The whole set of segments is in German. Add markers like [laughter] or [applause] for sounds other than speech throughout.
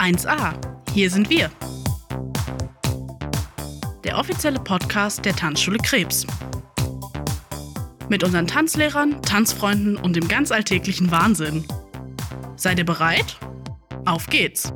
1a. Hier sind wir. Der offizielle Podcast der Tanzschule Krebs. Mit unseren Tanzlehrern, Tanzfreunden und dem ganz alltäglichen Wahnsinn. Seid ihr bereit? Auf geht's!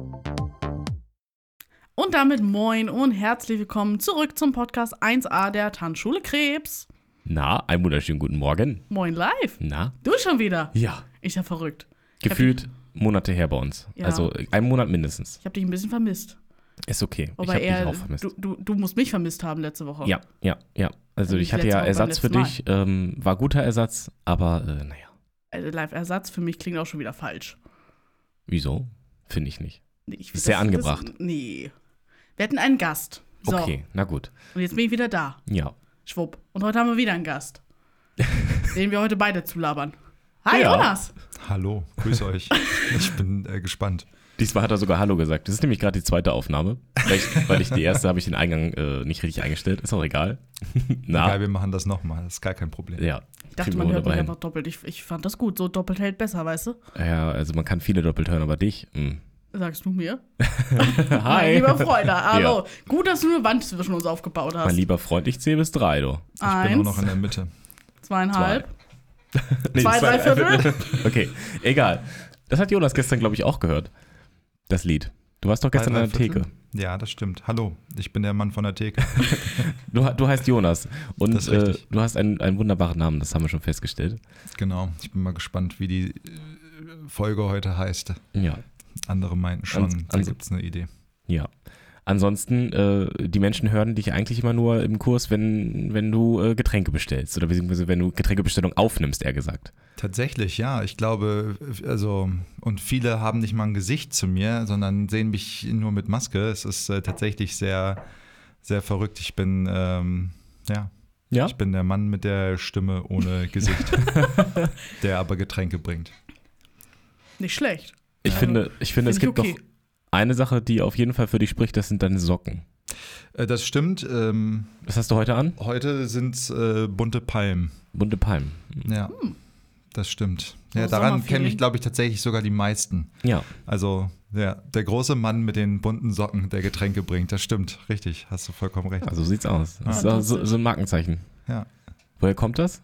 Und damit moin und herzlich willkommen zurück zum Podcast 1a der Tanzschule Krebs. Na, einen wunderschönen guten Morgen. Moin live. Na? Du schon wieder. Ja. Ist ja verrückt. Gefühlt Monate her bei uns. Ja. Also einen Monat mindestens. Ich habe dich ein bisschen vermisst. Ist okay. Aber ich habe dich auch vermisst. Du, du, du musst mich vermisst haben letzte Woche. ja, ja, ja. Also ich hatte ja Woche Ersatz für dich. Ähm, war guter Ersatz, aber äh, naja. Also Live-Ersatz für mich klingt auch schon wieder falsch. Wieso? Finde ich nicht. Nee, ich find Sehr angebracht. Das, nee. Wir hatten einen Gast. So, Okay, na gut. und jetzt bin ich wieder da. Ja. Schwupp. Und heute haben wir wieder einen Gast. [laughs] den wir heute beide zulabern. Hi, Ja. Jonas. Hallo, grüße [laughs] euch. Ich bin äh, gespannt. Diesmal hat er sogar Hallo gesagt. Das ist nämlich gerade die zweite Aufnahme. Weil ich, weil ich die erste habe ich den Eingang äh, nicht richtig eingestellt. Ist auch egal. [laughs] na, Egal, wir machen das nochmal, das ist gar kein Problem. ja. Ich dachte, man hört mich einfach doppelt. Ich, ich fand das gut. So doppelt hält besser, weißt du? Ja, also man kann viele doppelt hören, aber dich. hm. Sagst du mir? [laughs] Hi. Mein lieber Freund, hallo. Gut, dass du eine Wand zwischen uns aufgebaut hast. Mein lieber Freund, ich zähle bis drei, du. Ich bin Eins, auch noch in der Mitte. zweieinhalb. Nee, Zwei, drei Viertel? [laughs] Okay, egal. Das hat Jonas gestern, glaube ich, auch gehört. Das Lied. Du warst doch gestern Drei, an der Theke. Ja, das stimmt. Hallo, ich bin der Mann von der Theke. [laughs] Du, du heißt Jonas. Und Das ist äh, richtig. du hast einen, einen wunderbaren Namen, das haben wir schon festgestellt. genau. Ich bin mal gespannt, wie die äh, Folge heute heißt. Ja. Andere meinten schon, Ans- da ans- gibt es eine Idee. Ja. Ansonsten, äh, die Menschen hören dich eigentlich immer nur im Kurs, wenn, wenn du äh, Getränke bestellst. Oder beziehungsweise wenn du Getränkebestellung aufnimmst, eher gesagt. Tatsächlich, ja. Ich glaube, also, und viele haben nicht mal ein Gesicht zu mir, sondern sehen mich nur mit Maske. Es ist äh, tatsächlich sehr, sehr verrückt. Ich bin, ähm, ja, Ja? ich bin der Mann mit der Stimme ohne [laughs] Gesicht, [laughs] der aber Getränke bringt. Nicht schlecht. Ich Ja. finde, ich finde es Find gibt ich noch eine Sache, die auf jeden Fall für dich spricht, das sind deine Socken. Äh, das stimmt. Ähm, Was hast du heute an? heute sind es äh, bunte Palmen. Bunte Palmen. Ja, das stimmt. Ja, So daran kennen mich, glaube ich, tatsächlich sogar die meisten. Ja. Also, ja, der große Mann mit den bunten Socken, der Getränke bringt. Das stimmt, richtig. Hast du vollkommen recht. Also so sieht's aus. Das ist Ja. auch so, so ein Markenzeichen. Ja. Woher kommt das?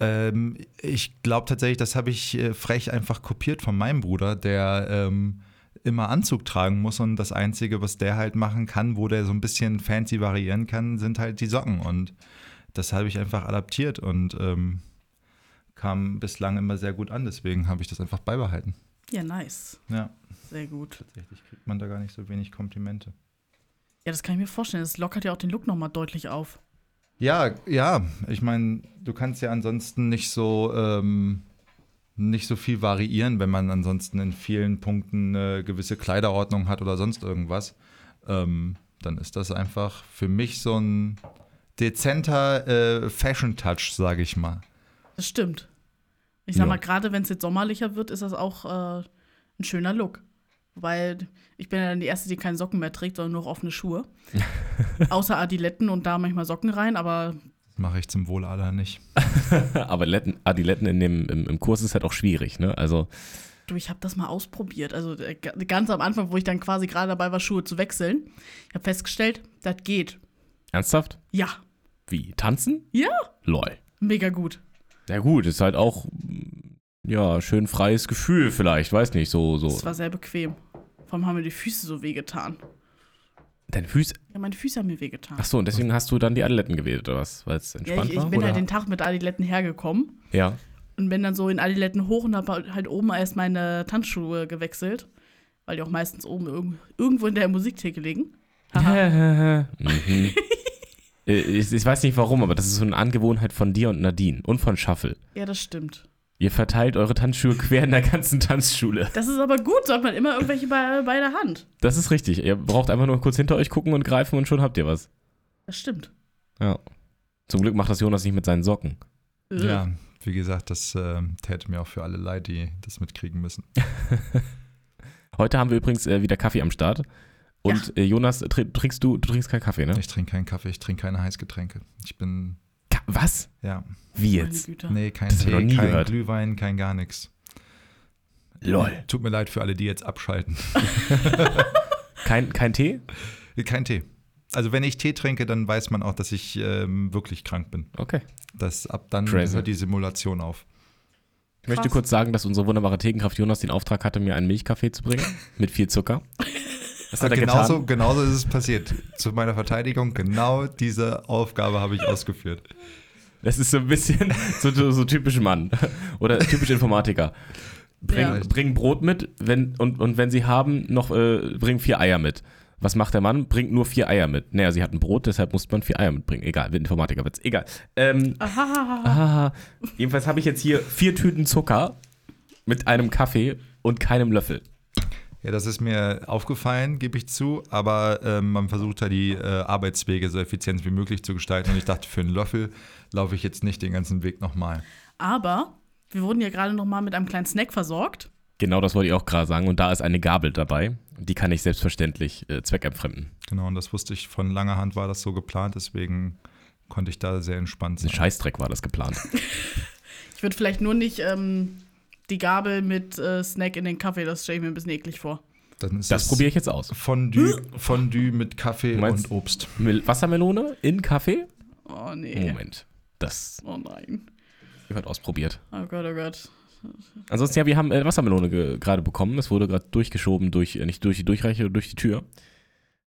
Ähm, ich glaube tatsächlich, das habe ich äh, frech einfach kopiert von meinem Bruder, der ähm, immer Anzug tragen muss und das Einzige, was der halt machen kann, wo der so ein bisschen fancy variieren kann, sind halt die Socken. Und das habe ich einfach adaptiert und ähm, kam bislang immer sehr gut an. Deswegen habe ich das einfach beibehalten. Ja, nice. Ja, Sehr gut. tatsächlich kriegt man da gar nicht so wenig Komplimente. Ja, das kann ich mir vorstellen. Das lockert ja auch den Look nochmal deutlich auf. Ja, ja, ich meine, du kannst ja ansonsten nicht so ähm, nicht so viel variieren, wenn man ansonsten in vielen Punkten eine gewisse Kleiderordnung hat oder sonst irgendwas. Ähm, dann ist das einfach für mich so ein dezenter äh, Fashion-Touch, sage ich mal. Das stimmt. Ich sag Ja. mal, gerade wenn es jetzt sommerlicher wird, ist das auch äh, ein schöner Look. Wobei, ich bin ja dann die Erste, die keine Socken mehr trägt, sondern nur noch offene Schuhe. [laughs] Außer Adiletten und da manchmal Socken rein, aber mache ich zum Wohl aller nicht. [laughs] Aber Letten, Adiletten in dem, im, im Kurs ist halt auch schwierig, ne? Also, du, ich habe das mal ausprobiert. Also äh, ga- ganz am Anfang, wo ich dann quasi gerade dabei war, Schuhe zu wechseln. Ich habe festgestellt, das geht. ernsthaft? Ja, Wie? Tanzen? Ja. Lol. mega gut. Ja gut, ist halt auch, ja, schön freies Gefühl vielleicht, weiß nicht, so, so. Es war sehr bequem. Vor allem haben mir die Füße so wehgetan. Deine Füße, Ja, meine Füße haben mir wehgetan. ach so, und deswegen hast du dann die Adiletten gewählt, oder was? Weil es Ja, entspannt ich, ich war? bin oder? halt den Tag mit Adiletten hergekommen. ja. Und bin dann so in Adiletten hoch und habe halt oben erst meine Tanzschuhe gewechselt. Weil die auch meistens oben irg irgendwo in der Musiktheke liegen. [laughs] Mhm. [laughs] Äh, ich, ich weiß nicht warum, aber das ist so eine Angewohnheit von dir und Nadine und von Schaffel. ja, das stimmt. Ihr verteilt eure Tanzschuhe quer in der ganzen Tanzschule. Das ist aber gut, hat man immer irgendwelche bei, bei der Hand. Das ist richtig. Ihr braucht einfach nur kurz hinter euch gucken und greifen und schon habt ihr was. Das stimmt. Ja. Zum Glück macht das Jonas nicht mit seinen Socken. Äh, Ja, wie gesagt, das äh, täte mir auch für alle leid, die das mitkriegen müssen. [laughs] Heute haben wir übrigens äh, wieder Kaffee am Start. Und äh, Jonas, tr trinkst du, du trinkst keinen Kaffee, ne? Ich trinke keinen Kaffee, ich trinke keine Heißgetränke. Ich bin, was? ja, Wie jetzt? Nee, kein Das Tee, noch nie kein gehört. Glühwein, kein gar nichts. Lol. Tut mir leid für alle, die jetzt abschalten. [laughs] Kein, kein Tee? Kein Tee. Also wenn ich Tee trinke, dann weiß man auch, dass ich ähm, wirklich krank bin. Okay. Das, ab dann Crazy. hört die Simulation auf. Ich möchte Krass. kurz sagen, dass unsere wunderbare Thekenkraft Jonas den Auftrag hatte, mir einen Milchkaffee zu bringen. [laughs] mit viel Zucker. Das hat er genauso, getan. genauso ist es passiert. Zu meiner Verteidigung, genau diese Aufgabe habe ich ausgeführt. Das ist so ein bisschen [laughs] so, so, so typisch Mann. Oder typisch Informatiker. Bring, Ja. bring Brot mit wenn, und, und wenn sie haben, noch äh, bring vier Eier mit. Was macht der Mann? Bringt nur vier Eier mit. Naja, sie hatten Brot, deshalb musste man vier Eier mitbringen. Egal, wird Informatikerwitz. Egal. Ähm, Aha. ah, jedenfalls habe ich jetzt hier vier Tüten Zucker mit einem Kaffee und keinem Löffel. Ja, das ist mir aufgefallen, gebe ich zu, aber ähm, man versucht da die äh, Arbeitswege so effizient wie möglich zu gestalten und ich dachte, für einen Löffel laufe ich jetzt nicht den ganzen Weg nochmal. Aber wir wurden ja gerade noch mal mit einem kleinen Snack versorgt. Genau, das wollte ich auch gerade sagen. Und da ist eine Gabel dabei. Die kann ich selbstverständlich äh, zweckentfremden. Genau, und das wusste ich von langer Hand war das so geplant, deswegen konnte ich da sehr entspannt Ein sein. Scheißdreck war das geplant. [laughs] Ich würde vielleicht nur nicht ähm, die Gabel mit äh, Snack in den Kaffee, das stelle ich mir ein bisschen eklig vor. Dann ist Das probiere ich jetzt aus. Fondue, Fondue mit Kaffee und Obst. Mil Wassermelone in Kaffee? Oh nee. Moment. Das Oh nein. wird ausprobiert. Oh Gott, oh Gott. Ansonsten, ja, wir haben äh, Wassermelone ge- gerade bekommen. Das wurde gerade durchgeschoben, durch, äh, nicht durch die Durchreiche, durch die Tür.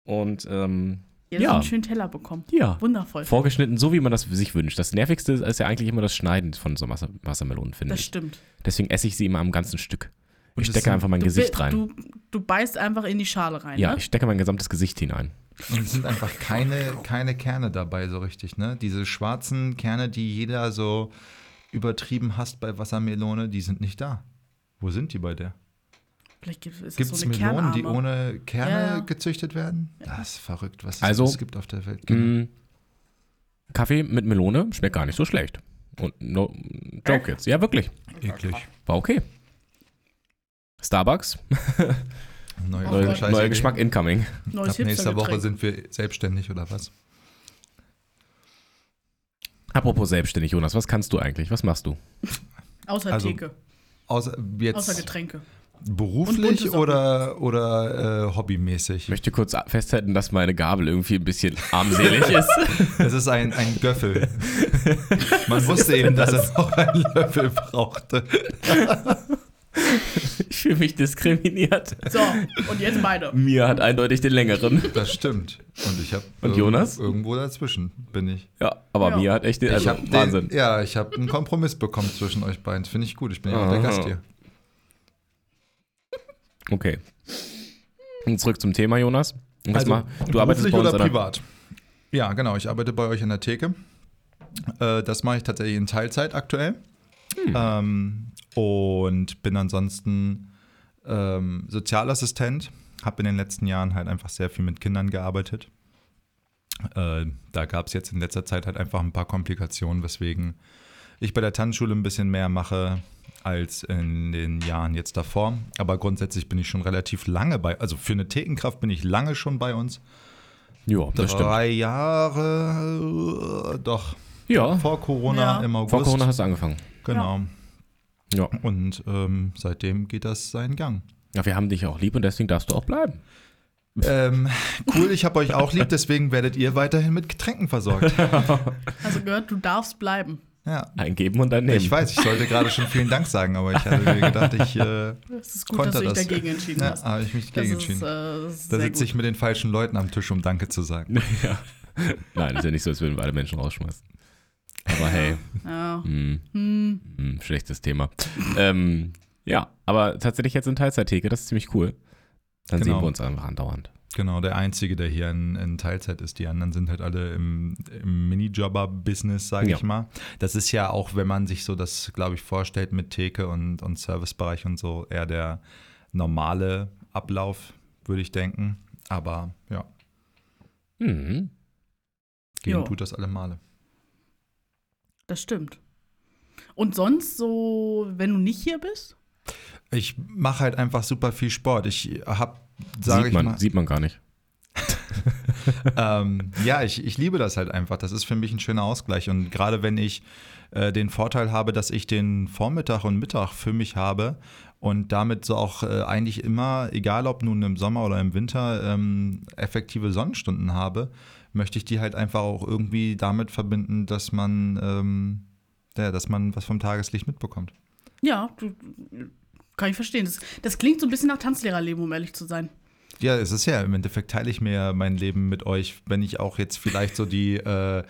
Und, ähm, Ihr Ja. habt einen schönen Teller bekommen. ja. Wundervoll. Vorgeschnitten, so wie man das sich wünscht. Das Nervigste ist ja eigentlich immer das Schneiden von so Wasser Wassermelonen, finde Das ich. stimmt. Deswegen esse ich sie immer am ganzen Stück. Und ich stecke sind- einfach mein Du, Gesicht rein. Du, du beißt einfach in die Schale rein, ja, ne? ich stecke mein gesamtes Gesicht hinein. Und es sind einfach keine, keine Kerne dabei so richtig, ne? Diese schwarzen Kerne, die jeder so übertrieben hasst bei Wassermelone, die sind nicht da. Wo sind die bei der? Vielleicht gibt, es so eine Melonen, die Kernarme. ohne Kerne Ja, ja. gezüchtet werden? Das ist verrückt, was es Also, gibt auf der Welt. Mm, Kaffee mit Melone schmeckt gar nicht so schlecht. Und no, Joke jetzt. Ja, wirklich. Eklig. War okay. Starbucks, [laughs] Neue, Oh neuer, Idee. Geschmack incoming. Neues Ab nächster Woche sind wir selbstständig oder was? Apropos selbstständig, Jonas, was kannst du eigentlich? Was machst du? Außer Also, Theke. Außer jetzt Außer Getränke. Beruflich oder, oder äh, hobbymäßig? Ich möchte kurz festhalten, dass meine Gabel irgendwie ein bisschen armselig ist. [laughs] Es ist ein, ein Göffel. Man wusste eben, dass er noch einen Löffel brauchte. Ich fühle mich diskriminiert. So, und jetzt beide. Mir hat eindeutig den längeren. Das stimmt. Und ich habe Und Jonas? irgendwo dazwischen bin ich. Ja, aber Ja. mir hat echt den, ich also hab Wahnsinn. Den, ja, ich habe einen Kompromiss bekommen zwischen euch beiden. Finde ich gut. Ich bin ja auch der. Gast hier. Okay. Und zurück zum Thema, Jonas. Und Also, mal, du arbeitest bei uns oder privat? Ja, genau. Ich arbeite bei euch an der Theke. Äh, das mache ich tatsächlich in Teilzeit aktuell. Hm. Ähm, und bin ansonsten ähm, Sozialassistent. Habe in den letzten Jahren halt einfach sehr viel mit Kindern gearbeitet. Äh, da gab es jetzt in letzter Zeit halt einfach ein paar Komplikationen, weswegen ich bei der Tanzschule ein bisschen mehr mache als in den Jahren jetzt davor. Aber grundsätzlich bin ich schon relativ lange bei, also für eine Thekenkraft bin ich lange schon bei uns. Ja, das stimmt. Drei Jahre, äh, doch, Ja, vor Corona Ja. im August. vor Corona hast du angefangen. Genau. Ja. Und ähm, seitdem geht das seinen Gang. ja, wir haben dich auch lieb und deswegen darfst du auch bleiben. Ähm, cool, ich habe euch auch lieb, deswegen werdet ihr weiterhin mit Getränken versorgt. [laughs] Also gehört, du darfst bleiben. Ja. Eingeben und dann nehmen. Ich weiß, ich sollte gerade schon vielen Dank sagen, aber ich hatte mir gedacht, ich äh, Es ist gut, konnte dass du dich das. dagegen entschieden Ja, hast. habe ich mich Das dagegen ist, entschieden. äh, das ist da sehr sitze ich mit den falschen Leuten am Tisch, um Danke zu sagen. [laughs] ja. Nein, ist ja nicht so, als würden wir alle Menschen rausschmeißen. Aber hey, Ja. hm, Hm. hm, schlechtes Thema. ähm, ja, aber tatsächlich jetzt in Teilzeittheke, das ist ziemlich cool. Dann Genau. sehen wir uns einfach andauernd. Genau, der Einzige, der hier in, in Teilzeit ist. Die anderen sind halt alle im, im Minijobber-Business, sage Ja. ich mal. Das ist ja auch, wenn man sich so das, glaube ich, vorstellt mit Theke und, und Servicebereich und so, eher der normale Ablauf, würde ich denken. Aber ja, Mhm. gehen Jo. tut das alle Male. Das stimmt. Und sonst so, wenn du nicht hier bist? Ich mache halt einfach super viel Sport. Ich habe, sage Sieht ich man, mal, sieht man gar nicht. [laughs] ähm, ja, ich, ich liebe das halt einfach. Das ist für mich ein schöner Ausgleich. Und gerade wenn ich äh, den Vorteil habe, dass ich den Vormittag und Mittag für mich habe und damit so auch äh, eigentlich immer, egal ob nun im Sommer oder im Winter, ähm, effektive Sonnenstunden habe, möchte ich die halt einfach auch irgendwie damit verbinden, dass man, ähm, ja, dass man was vom Tageslicht mitbekommt. Ja, du, kann ich verstehen. Das, das klingt so ein bisschen nach Tanzlehrerleben, um ehrlich zu sein. Ja, es ist ja, im Endeffekt teile ich mir mein Leben mit euch, wenn ich auch jetzt vielleicht so die, äh,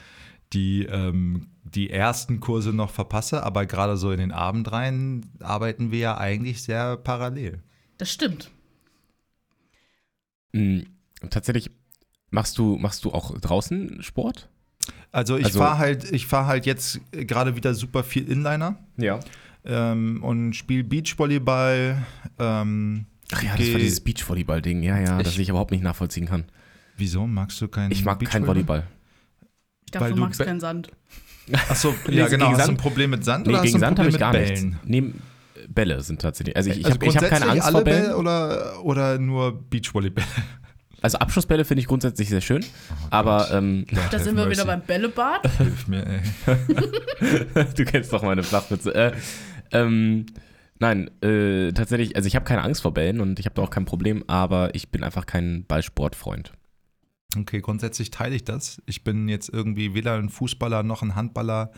die, ähm, die ersten Kurse noch verpasse, aber gerade so in den Abend rein arbeiten wir ja eigentlich sehr parallel. Das stimmt. Mhm. Tatsächlich machst du, machst du auch draußen Sport? Also ich Also- fahre halt, ich fahre halt jetzt gerade wieder super viel Inliner Ja. Ähm, und spiele Beachvolleyball. Ähm, Ach ja, das war dieses Beachvolleyball-Ding, ja, ja, das Ich- ich überhaupt nicht nachvollziehen kann. Wieso magst du keinen Ich mag kein Beachvolleyball? Volleyball. Ich dachte, Weil du magst keinen Sand. Achso, [laughs] ja so genau. gegen Hast du ein Problem mit Sand Nee, oder hast gegen du ein Sand habe Problem ich mit gar Bällen? nichts. Nee, Bälle sind tatsächlich. Also ich, ich Also habe ich hab keine Angst alle vor Bällen. Bälle oder, oder nur Beachvolleyball? [laughs] Also Abschussbälle finde ich grundsätzlich sehr schön. aber ähm, Da sind wir wieder beim Bällebad. Hilf mir, ey. [laughs] du kennst doch meine Flachwitze. Äh, ähm, nein, äh, tatsächlich, also ich habe keine Angst vor Bällen und ich habe da auch kein Problem, aber ich bin einfach kein Ballsportfreund. Okay, grundsätzlich teile ich das. Ich bin jetzt irgendwie weder ein Fußballer noch ein Handballer.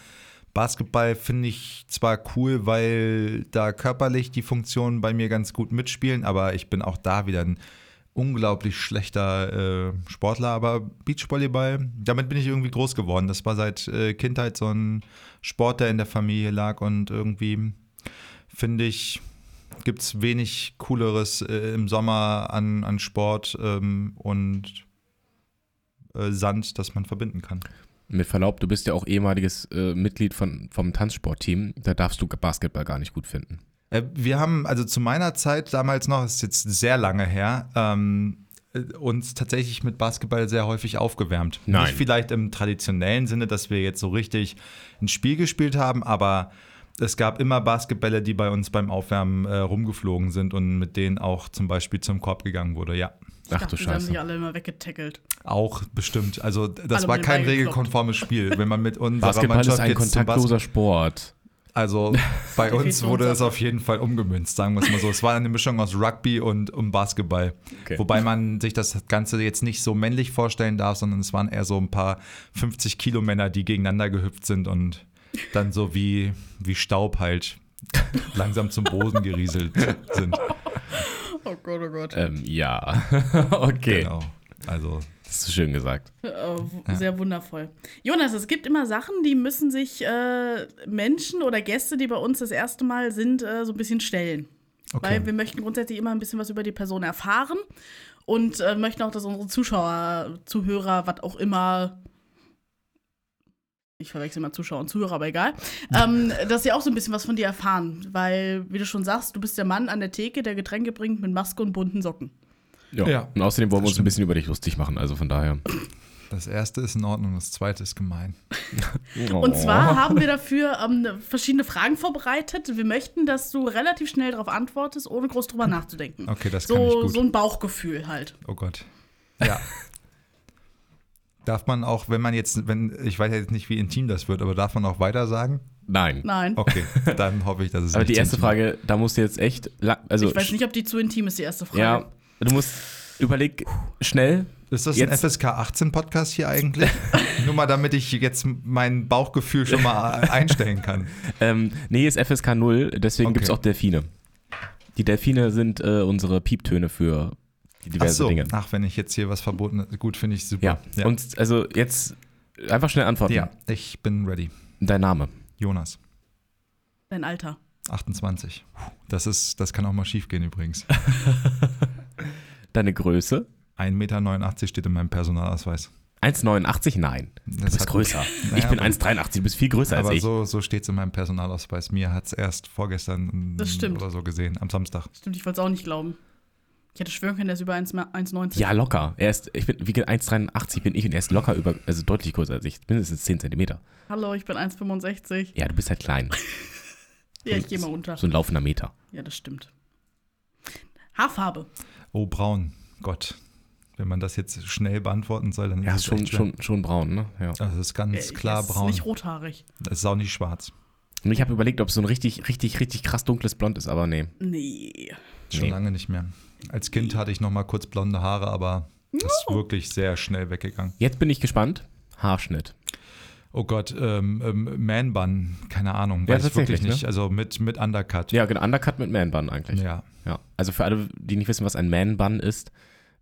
Basketball finde ich zwar cool, weil da körperlich die Funktionen bei mir ganz gut mitspielen, aber ich bin auch da wieder ein unglaublich schlechter äh, Sportler. Aber Beachvolleyball, damit bin ich irgendwie groß geworden. Das war seit äh, Kindheit so ein Sport, der in der Familie lag und irgendwie finde ich, gibt es wenig Cooleres äh, im Sommer an, an Sport ähm, und äh, Sand, das man verbinden kann. Mit Verlaub, du bist ja auch ehemaliges äh, Mitglied von, vom Tanzsportteam. Da darfst du Basketball gar nicht gut finden. Äh, wir haben, also zu meiner Zeit damals noch, ist jetzt sehr lange her, ähm, äh, uns tatsächlich mit Basketball sehr häufig aufgewärmt. Nein. Nicht vielleicht im traditionellen Sinne, dass wir jetzt so richtig ein Spiel gespielt haben, aber es gab immer Basketbälle, die bei uns beim Aufwärmen äh, rumgeflogen sind und mit denen auch zum Beispiel zum Korb gegangen wurde, ja. Ich Ach dachte, du sie haben sich Scheiße. alle immer weggetackelt. Auch bestimmt. Also das Alle war kein regelkonformes Spiel. Wenn man mit unserer Basketball Mannschaft ist ein kontaktloser Sport. Also [laughs] bei uns wurde es auf jeden Fall umgemünzt, sagen wir es mal so. Es war eine Mischung aus Rugby und, und Basketball. Okay. Wobei man sich das Ganze jetzt nicht so männlich vorstellen darf, sondern es waren eher so ein paar 50 Kilo Männer, die gegeneinander gehüpft sind und dann so wie, wie Staub halt langsam zum Boden gerieselt sind. Oh Gott, oh Gott. Ähm, ja. [laughs] okay. Genau. Also Das ist schön gesagt. Äh, Sehr wundervoll. Jonas, es gibt immer Sachen, die müssen sich äh, Menschen oder Gäste, die bei uns das erste Mal sind, äh, so ein bisschen stellen. okay. Weil wir möchten grundsätzlich immer ein bisschen was über die Person erfahren und äh, möchten auch, dass unsere Zuschauer, Zuhörer, was auch immer, ich verwechsel mal Zuschauer und Zuhörer, aber egal, ähm, [laughs] dass sie auch so ein bisschen was von dir erfahren. Weil, wie du schon sagst, du bist der Mann an der Theke, der Getränke bringt mit Maske und bunten Socken. Ja. Ja. Und außerdem wollen wir uns ein bisschen über dich lustig machen, also von daher. das erste ist in Ordnung, das zweite ist gemein. [laughs] Und Oh. zwar haben wir dafür ähm, verschiedene Fragen vorbereitet. Wir möchten, dass du relativ schnell darauf antwortest, ohne groß drüber nachzudenken. Okay, das kann ich So, gut. so ein Bauchgefühl halt. Oh Gott. Ja. [laughs] darf man auch, wenn man jetzt, wenn, ich weiß jetzt nicht, wie intim das wird, aber darf man auch weiter sagen? Nein. Nein. Okay, [laughs] dann hoffe ich, dass es Aber nicht die erste intim Frage, da musst du jetzt echt. Also, Ich weiß nicht, ob die zu intim ist, die erste Frage. Ja, du musst. Überleg schnell. Ist das Jetzt- ein FSK 18 Podcast hier eigentlich? [laughs] Nur mal, damit ich jetzt mein Bauchgefühl schon mal [laughs] einstellen kann. Ähm, nee, ist FSK 0, deswegen Okay. gibt es auch Delfine. Die Delfine sind äh, unsere Pieptöne für diverse so, Dinge. ach, wenn ich jetzt hier was verboten gut, finde ich super. Ja. ja. Und also jetzt einfach schnell antworten. ja, ich bin ready. Dein Name. Jonas, Dein Alter. 28. Das ist, das kann auch mal schief gehen übrigens. [laughs] Deine Größe. 1,89 Meter steht in meinem Personalausweis. 1,89? Nein. Du Das bist hat- größer. [laughs] Naja, ich bin aber- 1,83, du bist viel größer als Aber ich. so, so steht es in meinem Personalausweis. Mir hat es erst vorgestern Das stimmt. oder so gesehen, am Samstag. Stimmt, ich wollte es auch nicht glauben. Ich hätte schwören können, der ist über 1 1,90. Ja, locker. Er ist, ich bin, wie gesagt, 1,83 bin ich und er ist locker über, also deutlich größer als ich. Mindestens 10 Zentimeter. Hallo, ich bin 1,65. Ja, du bist halt klein. [laughs] Ja, ich gehe mal unter. So ein laufender Meter. Ja, das stimmt. Haarfarbe. Oh, braun. Gott. Wenn man das jetzt schnell beantworten soll, dann Ja, ist ist es schon, schon, schon braun, ne? Ja. Also es ist ganz Äh, klar ist braun. nicht rothaarig. Es ist auch nicht schwarz. Und ich habe überlegt, ob es so ein richtig, richtig, richtig krass dunkles Blond ist, aber nee. Nee. Schon Nee. lange nicht mehr. Als Kind hatte ich noch mal kurz blonde Haare, aber das ist wirklich sehr schnell weggegangen. Jetzt bin ich gespannt. Haarschnitt. Oh Gott, ähm, ähm, Man-Bun, keine Ahnung, Ja, weiß ich wirklich tatsächlich, nicht. Also mit, mit Undercut. Ja, genau, Undercut mit Man-Bun eigentlich. Ja. Ja. Also für alle, die nicht wissen, was ein Man-Bun ist,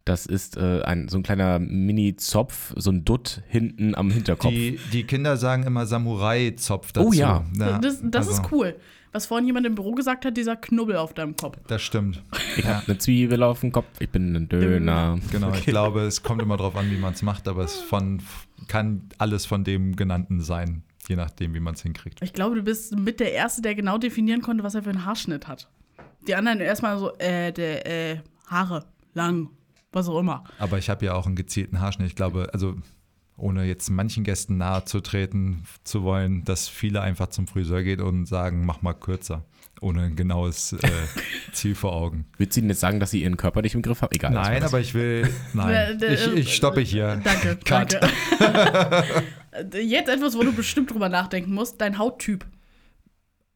das ist äh, ein, so ein kleiner Mini-Zopf, so ein Dutt hinten am Hinterkopf. Die, die Kinder sagen immer Samurai-Zopf dazu. Oh ja. das das also, ist cool. Was vorhin jemand im Büro gesagt hat, dieser Knubbel auf deinem Kopf. Das stimmt. ich habe eine Zwiebel auf dem Kopf, ich bin ein Döner. Genau, ich glaube, es kommt immer darauf an, wie man es macht, aber es von, kann alles von dem Genannten sein, je nachdem, wie man es hinkriegt. Ich glaube, du bist mit der Erste, der genau definieren konnte, was er für einen Haarschnitt hat. Die anderen erstmal so, äh, der, äh, Haare, lang, was auch immer. Aber ich habe ja auch einen gezielten Haarschnitt. Ich glaube, also ohne jetzt manchen Gästen nahe zu treten zu wollen, dass viele einfach zum Friseur gehen und sagen, mach mal kürzer, ohne ein genaues äh, [laughs] Ziel vor Augen. Würdest du Ihnen jetzt sagen, dass Sie Ihren Körper nicht im Griff haben? Egal. Nein, aber ich will, [laughs] nein, ich, ich stoppe hier. Danke, [laughs] Cut. danke. Jetzt etwas, wo du bestimmt drüber nachdenken musst, dein Hauttyp.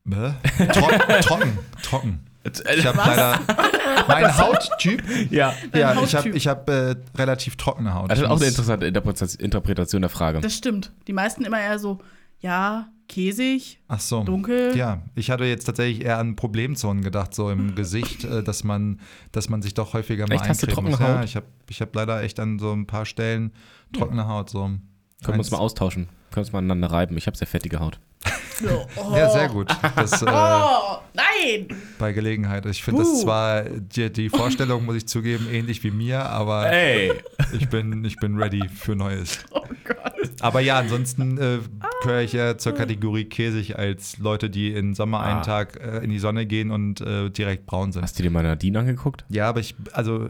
Trocken, trocken, trocken. Ich habe leider, [laughs] mein Hauttyp, Ja. Dein ja, ich habe ich hab, äh, relativ trockene Haut. Das ist auch eine interessante Interpreta- Interpretation der Frage. Das stimmt. Die meisten immer eher so, ja, käsig, Ach so. dunkel. Ja, ich hatte jetzt tatsächlich eher an Problemzonen gedacht, so im [laughs] Gesicht, äh, dass man, dass man sich doch häufiger mal Echt? Hast du trockene muss. Ja, Haut? ich habe ich hab leider echt an so ein paar Stellen trockene Haut. So. Können wir uns mal austauschen? Können wir uns mal aneinander reiben? Ich habe sehr fettige Haut. Oh. [laughs] Ja, sehr gut. Das, äh, Oh, nein! bei Gelegenheit. Ich finde das Uh. zwar, die, die Vorstellung, muss ich zugeben, ähnlich wie mir, aber Ey! ich, bin, ich bin ready für Neues. [laughs] Oh Gott. Aber ja, ansonsten äh, gehöre ich ja zur Kategorie käsig als Leute, die im Sommer einen Ah. Tag äh, in die Sonne gehen und äh, direkt braun sind. Hast du dir mal Nadine angeguckt? Ja, aber ich, also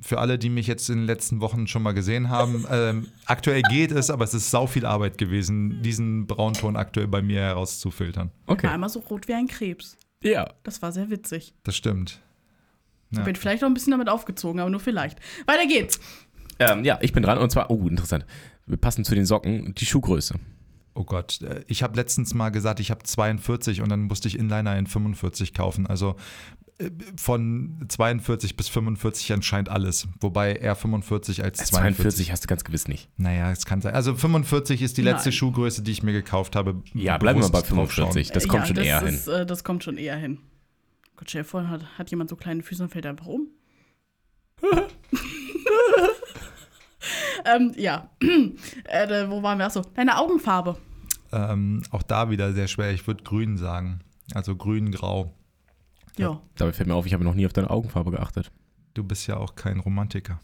für alle, die mich jetzt in den letzten Wochen schon mal gesehen haben, [laughs] ähm, aktuell geht es, aber es ist sau viel Arbeit gewesen, diesen Braunton aktuell bei mir herauszufiltern. War Okay. einmal so rot wie ein Krebs. Ja. Das war sehr witzig. Das stimmt. Ich Ja. bin vielleicht auch ein bisschen damit aufgezogen, aber nur vielleicht. Weiter geht's. Ähm, ja, ich bin dran und zwar, oh, interessant. Wir passen zu den Socken, die Schuhgröße. Oh Gott, äh, ich habe letztens mal gesagt, ich habe 42 und dann musste ich Inliner in 45 kaufen. Also von 42 bis 45 anscheinend alles. Wobei eher 45 als 42. 42 hast du ganz gewiss nicht. Naja, es kann sein. Also 45 ist die letzte Nein. Schuhgröße, die ich mir gekauft habe. Ja, bleiben wir bei Bewusst draufschauen. 45. Das Äh, kommt ja, schon das eher hin. ist, Äh, das kommt schon eher hin. Gott, stell dir vor, hat, hat jemand so kleine Füße und fällt einfach um. ähm, ja. äh, wo waren wir? Achso, deine Augenfarbe. Ähm, auch da wieder sehr schwer. Ich würde grün sagen. Also grün-grau. Ja. Dabei fällt mir auf, ich habe noch nie auf deine Augenfarbe geachtet. Du bist ja auch kein Romantiker.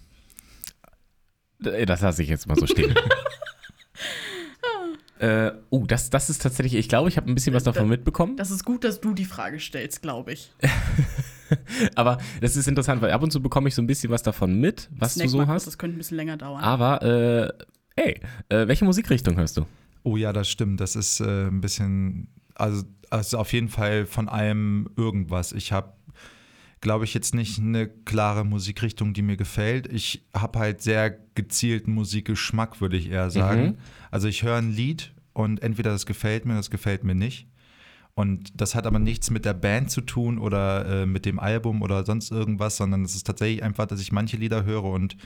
Äh, Das lasse ich jetzt mal so stehen. [laughs] äh, oh, das, das ist tatsächlich, ich glaube, ich habe ein bisschen was davon mitbekommen. Das ist gut, dass du die Frage stellst, glaube ich. [laughs] Aber das ist interessant, weil ab und zu bekomme ich so ein bisschen was davon mit, was Snack du so mal kurz, hast. Das könnte ein bisschen länger dauern. Aber, äh, ey, äh, welche Musikrichtung hörst du? Oh ja, das stimmt. Das ist äh, ein bisschen, also, also auf jeden Fall von allem irgendwas. Ich habe, glaube ich, jetzt nicht eine klare Musikrichtung, die mir gefällt. Ich habe halt sehr gezielten Musikgeschmack, würde ich eher sagen. Mhm. Also ich höre ein Lied und entweder das gefällt mir, das gefällt mir nicht. Und das hat aber nichts mit der Band zu tun oder äh, mit dem Album oder sonst irgendwas, sondern es ist tatsächlich einfach, dass ich manche Lieder höre und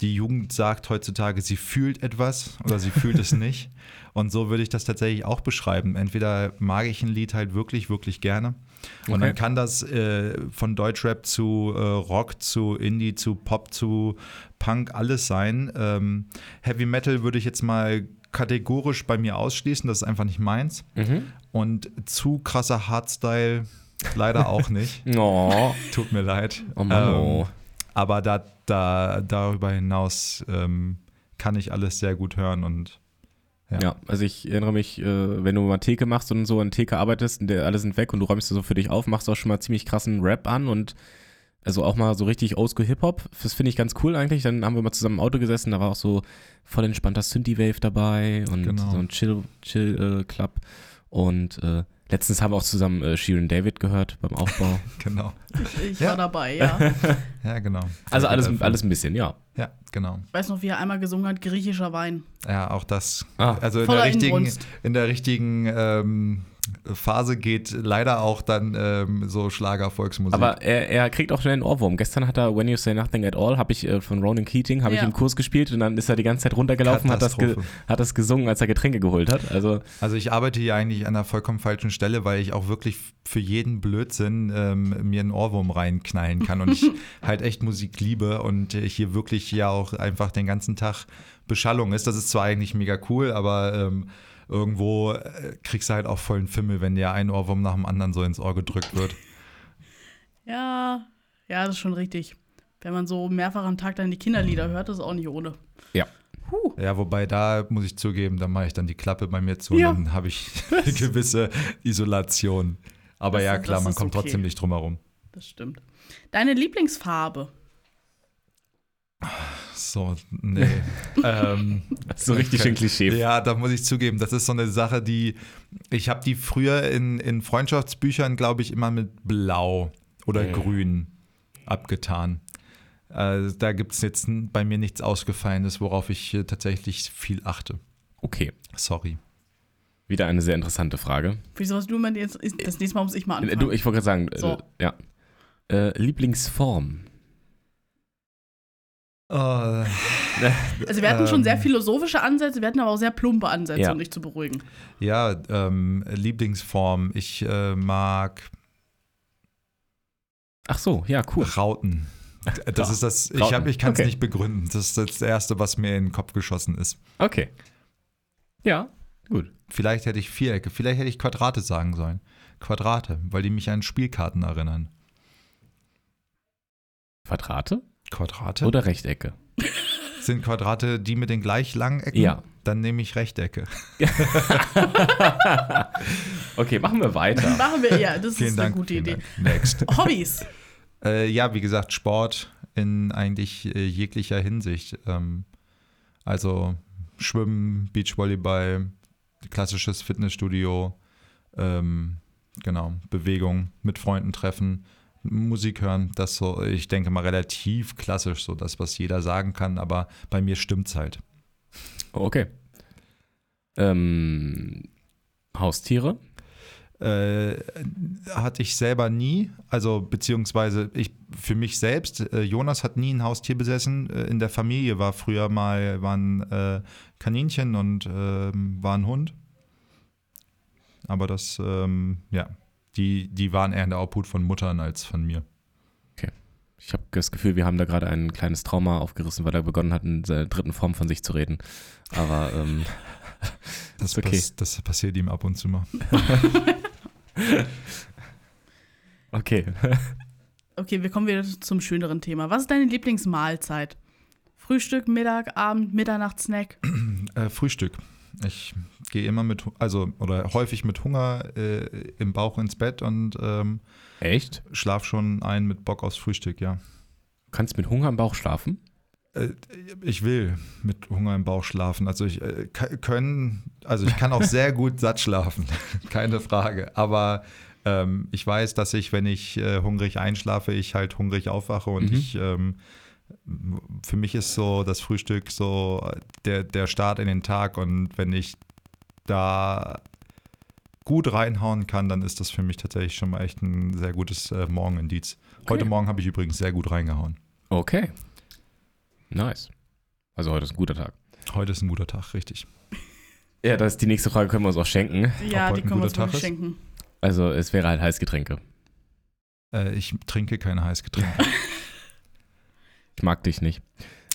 die Jugend sagt heutzutage, sie fühlt etwas oder sie fühlt es [laughs] nicht. Und so würde ich das tatsächlich auch beschreiben. Entweder mag ich ein Lied halt wirklich, wirklich gerne. Und Okay. dann kann das äh, von Deutschrap zu äh, Rock zu Indie zu Pop zu Punk alles sein. Ähm, Heavy Metal würde ich jetzt mal kategorisch bei mir ausschließen, das ist einfach nicht meins. Mhm. Und zu krasser Hardstyle leider auch nicht. [laughs] Oh, Tut mir leid. oh Mann, Ähm, oh. Aber da, da, darüber hinaus ähm, kann ich alles sehr gut hören und ja. Ja, also ich erinnere mich, äh, wenn du mal Theke machst und so an Theke arbeitest und der, alle sind weg und du räumst so für dich auf, machst auch schon mal ziemlich krassen Rap an und also auch mal so richtig Oldschool Hip-Hop. Das finde ich ganz cool eigentlich. Dann haben wir mal zusammen im Auto gesessen, da war auch so voll entspannter Synthie-Wave dabei und Genau. so ein Chill, Chill äh, Club. Und äh, Letztens haben wir auch zusammen äh, Shirin David gehört beim Aufbau. [laughs] Genau. Ich Ja. war dabei, ja. [laughs] Ja, genau. Also alles, alles ein bisschen, ja. Ja, genau. Ich weiß noch, wie er einmal gesungen hat, griechischer Wein. Ja, auch das. Ah. also in der richtigen, Inbrunst. in der richtigen ähm, Phase geht leider auch dann ähm, so Schlager-Volksmusik. Aber er, er kriegt auch schnell einen Ohrwurm. Gestern hat er When You Say Nothing at All, habe ich äh, von Ronan Keating, habe ich Ja. im Kurs gespielt und dann ist er die ganze Zeit runtergelaufen, hat das, hat das gesungen, als er Getränke geholt hat. Also Also ich arbeite hier eigentlich an einer vollkommen falschen Stelle, weil ich auch wirklich für jeden Blödsinn ähm, mir einen Ohrwurm reinknallen kann und ich [laughs] halt echt Musik liebe und hier wirklich ja auch einfach den ganzen Tag Beschallung ist. Das ist zwar eigentlich mega cool, aber ähm, irgendwo äh, kriegst du halt auch vollen Fimmel, wenn dir ein Ohrwurm nach dem anderen so ins Ohr gedrückt wird. [laughs] Ja, ja, das ist schon richtig. Wenn man so mehrfach am Tag dann die Kinderlieder hört, das ist auch nicht ohne. ja. Puh. Ja, wobei da muss ich zugeben, da mache ich dann die Klappe bei mir zu Ja. und dann habe ich [laughs] eine [laughs] gewisse Isolation. Aber Das- ja, klar, man kommt okay. trotzdem nicht drum herum. Das stimmt. Deine Lieblingsfarbe? [sighs] So, nee. [laughs] ähm, So richtig schön Klischee. Ja, da muss ich zugeben, das ist so eine Sache, die ich habe die früher in, in Freundschaftsbüchern, glaube ich, immer mit Blau oder Mhm. Grün abgetan. Äh, da gibt es jetzt bei mir nichts Ausgefallenes, worauf ich äh, tatsächlich viel achte. Okay. Sorry. Wieder eine sehr interessante Frage. Wieso hast du immer jetzt, das nächste Mal muss ich mal Äh, anfangen. Du, ich wollte gerade sagen, So. äh, ja. Äh, Lieblingsform. also wir hatten schon ähm, sehr philosophische Ansätze, wir hatten aber auch sehr plumpe Ansätze, Ja. um dich zu beruhigen. Ja, ähm, Lieblingsform. Ich äh, mag Ach so, ja, cool. Rauten. Das Ja, ist das, ich, hab- ich kann es Okay. nicht begründen. Das ist das Erste, was mir in den Kopf geschossen ist. Okay. Ja, gut. Vielleicht hätte ich Vierecke, vielleicht hätte ich Quadrate sagen sollen. Quadrate, weil die mich an Spielkarten erinnern. Quadrate Quadrate? oder Rechtecke? [laughs] Sind Quadrate die mit den gleich langen Ecken? Ja. Dann nehme ich Rechtecke. [laughs] Okay, machen wir weiter. [laughs] Machen wir, ja, das Vielen ist Dank. eine gute Idee. Dank. Next. Hobbys. äh, ja, wie gesagt, Sport in eigentlich äh, jeglicher Hinsicht. Ähm, also Schwimmen, Beachvolleyball, klassisches Fitnessstudio, ähm, genau, Bewegung, mit Freunden treffen, Musik hören, das so, ich denke mal relativ klassisch, so das, was jeder sagen kann, aber bei mir stimmt's halt. Okay. Ähm, Haustiere? Äh, hatte ich selber nie, also beziehungsweise ich für mich selbst, äh, Jonas hat nie ein Haustier besessen. Äh, in der Familie war früher mal waren äh, Kaninchen und ähm, war ein Hund. Aber das, ähm, ja, die, die waren eher in der Obhut von Muttern als von mir. Ich habe das Gefühl, wir haben da gerade ein kleines Trauma aufgerissen, weil er begonnen hat, in der dritten Form von sich zu reden. Aber ähm, [laughs] Das, Ist okay. pass, das passiert ihm ab und zu mal. [laughs] okay. [laughs] Okay, wir kommen wieder zum schöneren Thema. Was ist deine Lieblingsmahlzeit? Frühstück, Mittag, Abend, Mitternachtssnack? Äh, Frühstück. Ich gehe immer mit, also oder häufig mit Hunger äh, im Bauch ins Bett und ähm, Echt? schlaf schon ein mit Bock aufs Frühstück, ja. Du kannst mit Hunger im Bauch schlafen? Äh, Ich will mit Hunger im Bauch schlafen. Also ich äh, können, also ich kann auch [laughs] sehr gut satt schlafen, [laughs] keine Frage. Aber ähm, ich weiß, dass ich, wenn ich äh, hungrig einschlafe, ich halt hungrig aufwache und Mhm. ich ähm, für mich ist so das Frühstück so der, der Start in den Tag und wenn ich da gut reinhauen kann, dann ist das für mich tatsächlich schon mal echt ein sehr gutes äh, Morgenindiz. Heute Okay. Morgen habe ich übrigens sehr gut reingehauen. Okay. Nice. Also heute ist ein guter Tag. Heute ist ein guter Tag, richtig. Ja, das ist die nächste Frage, können wir uns auch schenken. Ja, heute die können wir uns Tag schenken. Also es wäre halt Heißgetränke. Äh, ich trinke keine Heißgetränke. [laughs] Ich mag dich nicht.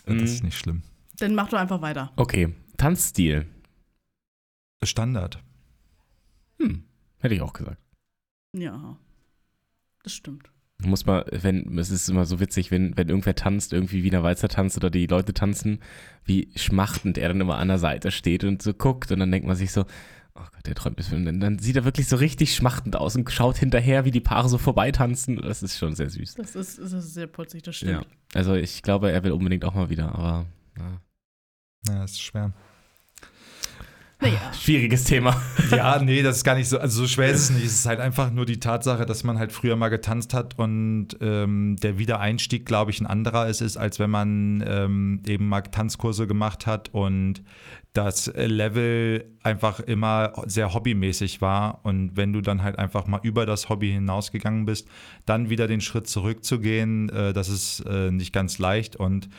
Das Mm, ist nicht schlimm. Dann mach doch einfach weiter. Okay. Tanzstil. Standard. Hm. Hätte ich auch gesagt. Ja, das stimmt. Muss mal, wenn, es ist immer so witzig, wenn, wenn irgendwer tanzt, irgendwie Wiener Walzer tanzt oder die Leute tanzen, wie schmachtend er dann immer an der Seite steht und so guckt und dann denkt man sich so, oh Gott, der träumt bis und dann, dann sieht er wirklich so richtig schmachtend aus und schaut hinterher, wie die Paare so vorbeitanzen. Das ist schon sehr süß. Das ist, das ist sehr putzig, das Ja. stimmt. Also ich glaube, er will unbedingt auch mal wieder, aber ja. Ja, ist schwer. Naja. Schwieriges Thema. [laughs] Ja, nee, das ist gar nicht so. Also so schwer ist es nicht. Es ist halt einfach nur die Tatsache, dass man halt früher mal getanzt hat und ähm, der Wiedereinstieg, glaube ich, ein anderer ist, ist, als wenn man ähm, eben mal Tanzkurse gemacht hat und das Level einfach immer sehr hobbymäßig war. Und wenn du dann halt einfach mal über das Hobby hinausgegangen bist, dann wieder den Schritt zurückzugehen, äh, das ist äh, nicht ganz leicht. Und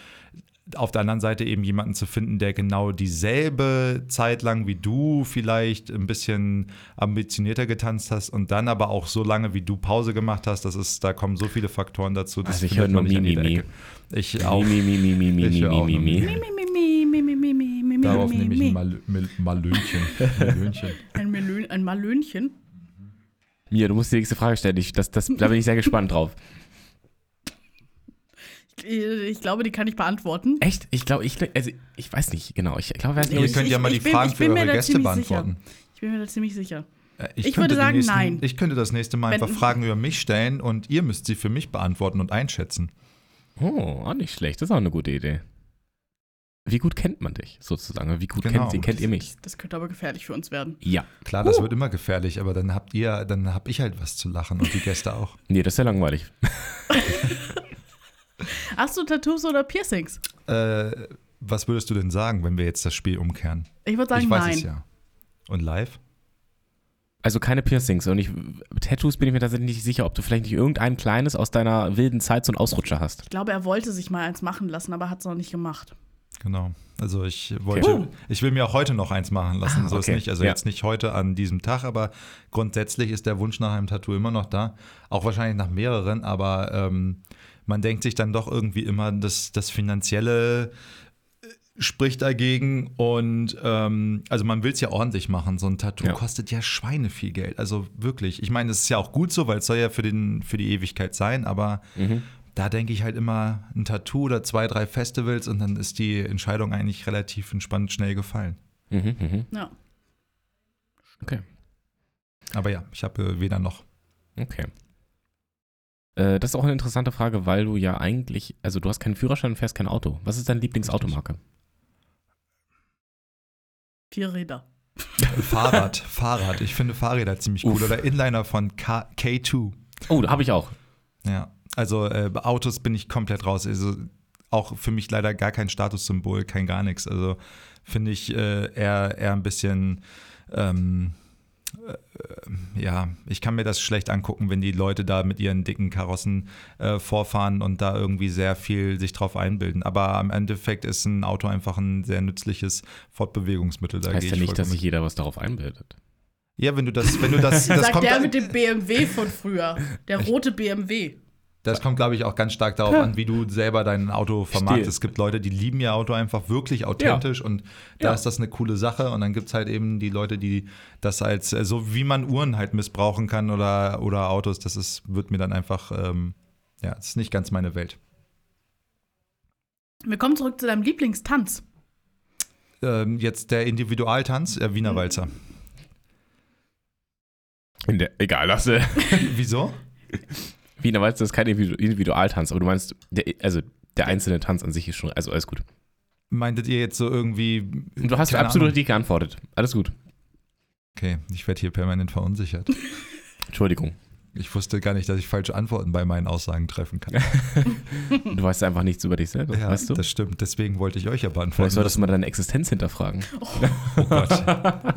auf der anderen Seite eben jemanden zu finden, der genau dieselbe Zeit lang wie du vielleicht ein bisschen ambitionierter getanzt hast und dann aber auch so lange wie du Pause gemacht hast, das ist, da kommen so viele Faktoren dazu. Das Also ich höre nur an Mi, Mi. Ich auch. Mi, mi, mi, mi, mi, mi, mi, mi, Mi, mi. Mi, Darauf nehme ich ein Mal Malönchen. Malönchen. Ein, Melön, ein Malönchen. Mia, du musst die nächste Frage stellen. Ich, das, das, da bin ich sehr gespannt drauf. Ich, ich glaube, die kann ich beantworten. Echt? Ich glaube, ich, also, ich weiß nicht genau. Ich glaube, ob Ihr ich, könnt ja ich- mal die ich bin- Fragen ich für eure Gäste beantworten. Ich bin mir da ziemlich sicher. Äh, Ich könnte würde sagen, nächsten, nein. Ich könnte das nächste Mal Wenn- einfach Fragen über mich stellen und ihr müsst sie für mich beantworten und einschätzen. oh, auch nicht schlecht. Das ist auch eine gute Idee. Wie gut kennt man dich sozusagen? Wie gut Genau. kennt, sie, kennt ihr mich? Das könnte aber gefährlich für uns werden. Ja. Klar, das wird immer gefährlich, aber dann habt ihr, dann hab ich halt was zu lachen und die Gäste auch. Nee, das ist ja langweilig. [laughs] [laughs] Hast du Tattoos oder Piercings? Äh, was würdest du denn sagen, wenn wir jetzt das Spiel umkehren? Ich würde sagen, ich weiß nein. es ja. Und live? Also keine Piercings. Und ich, Tattoos bin ich mir tatsächlich nicht sicher, ob du vielleicht nicht irgendein kleines aus deiner wilden Zeit so einen Ausrutscher hast. Ich glaube, er wollte sich mal eins machen lassen, aber hat es noch nicht gemacht. Genau. Also ich wollte, Uh. ich will mir auch heute noch eins machen lassen. Ah, so ist okay. nicht. Also Ja. jetzt nicht heute an diesem Tag, aber grundsätzlich ist der Wunsch nach einem Tattoo immer noch da. Auch wahrscheinlich nach mehreren, aber ähm, man denkt sich dann doch irgendwie immer, dass das Finanzielle äh, spricht dagegen und ähm, also man will es ja ordentlich machen. So ein Tattoo Ja. kostet ja Schweine viel Geld. Also wirklich. Ich meine, das ist ja auch gut so, weil es soll ja für, den, für die Ewigkeit sein, aber Mhm. da denke ich halt immer ein Tattoo oder zwei, drei Festivals und dann ist die Entscheidung eigentlich relativ entspannt schnell gefallen. Mhm, mhm. Ja. Okay. Aber ja, ich habe äh, weder noch. Okay. Äh, das ist auch eine interessante Frage, weil du ja eigentlich, also du hast keinen Führerschein und fährst kein Auto. Was ist deine Lieblingsautomarke? Vier Räder. Fahrrad, [laughs] Fahrrad. Ich finde Fahrräder ziemlich cool. Uff. Oder Inliner von K K2. Oh, da habe ich auch. Ja, also äh, bei Autos bin ich komplett raus. Also auch für mich leider gar kein Statussymbol, kein gar nichts. Also finde ich äh, eher, eher ein bisschen, ähm, äh, ja, ich kann mir das schlecht angucken, wenn die Leute da mit ihren dicken Karossen äh, vorfahren und da irgendwie sehr viel sich drauf einbilden. Aber im Endeffekt ist ein Auto einfach ein sehr nützliches Fortbewegungsmittel. Da heißt gehe ja ich nicht, dass sich jeder was darauf einbildet. ja, wenn du das, wenn du das, [laughs] das Sagt kommt, der mit dem BMW von früher. Der rote BMW. Das kommt, glaube ich, auch ganz stark darauf an, wie du selber dein Auto vermarktest. Es gibt Leute, die lieben ihr Auto einfach wirklich authentisch und da Ja. ist das eine coole Sache. Und dann gibt es halt eben die Leute, die das als, äh, so wie man Uhren halt missbrauchen kann oder, oder Autos, das ist, wird mir dann einfach, ähm, ja, das ist nicht ganz meine Welt. Wir kommen zurück zu deinem Lieblingstanz. Ähm, jetzt der Individualtanz, äh, Wiener Walzer. In der, egal, [laughs] [laughs] das äh, Wieso? Wiener Walzer ist kein Individu- Individualtanz, aber du meinst, der, also der einzelne Tanz an sich ist schon, also alles gut. Meintet ihr jetzt so irgendwie. Du hast absolut richtig geantwortet. Alles gut. Okay, ich werde hier permanent verunsichert. [laughs] Entschuldigung. Ich wusste gar nicht, dass ich falsche Antworten bei meinen Aussagen treffen kann. [laughs] Du weißt einfach nichts über dich selber, Ja, weißt du? das stimmt. Deswegen wollte ich euch ja Vielleicht beantworten. solltest du mal deine Existenz hinterfragen. Oh Gott. [laughs]